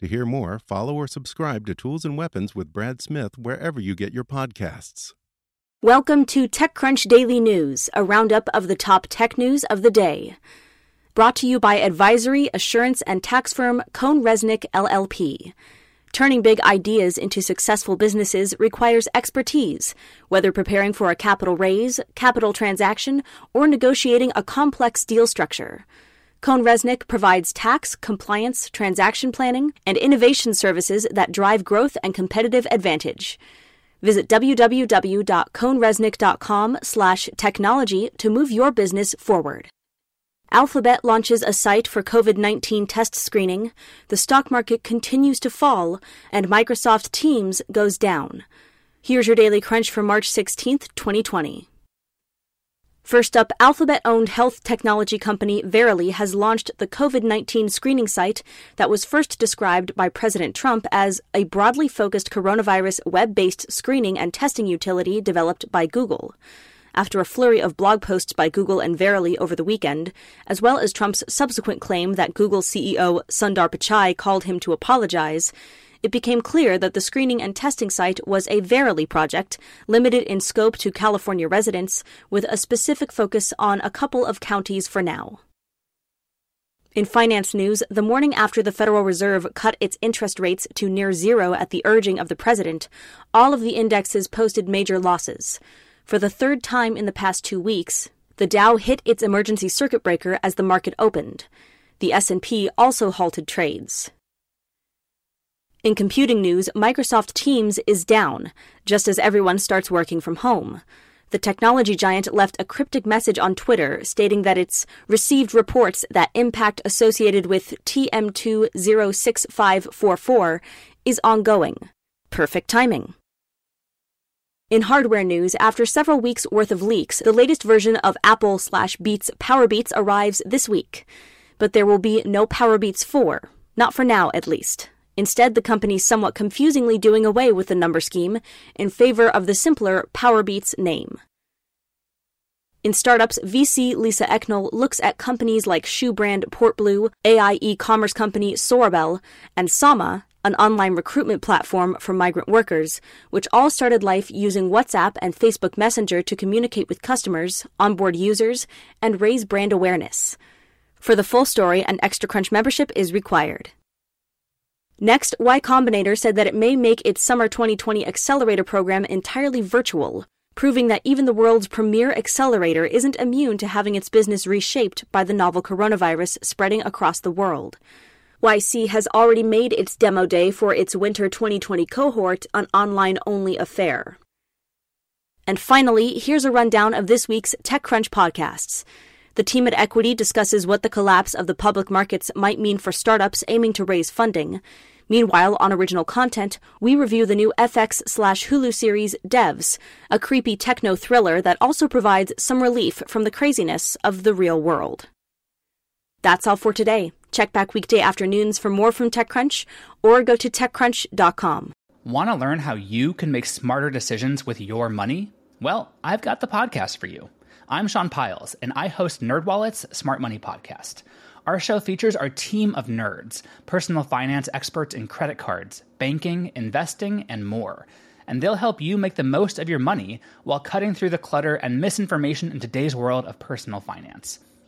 To hear more, follow or subscribe to Tools and Weapons with Brad Smith wherever you get your podcasts. Welcome to TechCrunch Daily News, a roundup of the top tech news of the day. Brought to you by advisory, assurance, and tax firm CohnReznick LLP. Turning big ideas into successful businesses requires expertise, whether preparing for a capital raise, capital transaction, or negotiating a complex deal structure. CohnReznick provides tax, compliance, transaction planning, and innovation services that drive growth and competitive advantage. Visit www.cohnreznick.com slash technology to move your business forward. Alphabet launches a site for COVID 19 test screening, the stock market continues to fall, and Microsoft Teams goes down. Here's your Daily Crunch for March 16th, 2020. First up, Alphabet owned health technology company Verily has launched the COVID 19 screening site that was first described by President Trump as a broadly focused coronavirus web based screening and testing utility developed by Google after a flurry of blog posts by Google and Verily over the weekend, as well as Trump's subsequent claim that Google CEO Sundar Pichai called him to apologize, it became clear that the screening and testing site was a Verily project, limited in scope to California residents, with a specific focus on a couple of counties for now. In finance news, the morning after the Federal Reserve cut its interest rates to near zero at the urging of the president, all of the indexes posted major losses. For the third time in the past 2 weeks, the Dow hit its emergency circuit breaker as the market opened. The S&P also halted trades. In computing news, Microsoft Teams is down, just as everyone starts working from home. The technology giant left a cryptic message on Twitter stating that it's received reports that impact associated with TM206544 is ongoing. Perfect timing. In hardware news, after several weeks worth of leaks, the latest version of Apple slash Beats Powerbeats arrives this week. But there will be no Powerbeats 4. Not for now, at least. Instead, the company's somewhat confusingly doing away with the number scheme in favor of the simpler Powerbeats name. In startups, VC Lisa Ecknell looks at companies like shoe brand Portblue, AI e-commerce company Sorabel, and Sama an online recruitment platform for migrant workers, which all started life using WhatsApp and Facebook Messenger to communicate with customers, onboard users, and raise brand awareness. For the full story, an Extra Crunch membership is required. Next, Y Combinator said that it may make its summer 2020 accelerator program entirely virtual, proving that even the world's premier accelerator isn't immune to having its business reshaped by the novel coronavirus spreading across the world. YC has already made its demo day for its winter 2020 cohort an online only affair. And finally, here's a rundown of this week's TechCrunch podcasts. The team at Equity discusses what the collapse of the public markets might mean for startups aiming to raise funding. Meanwhile, on original content, we review the new FX slash Hulu series Devs, a creepy techno thriller that also provides some relief from the craziness of the real world. That's all for today. Check back weekday afternoons for more from TechCrunch or go to TechCrunch.com. Want to learn how you can make smarter decisions with your money? Well, I've got the podcast for you. I'm Sean Pyles, and I host NerdWallet's Smart Money Podcast. Our show features our team of nerds, personal finance experts in credit cards, banking, investing, and more and they'll help you make the most of your money while cutting through the clutter and misinformation in today's world of personal finance.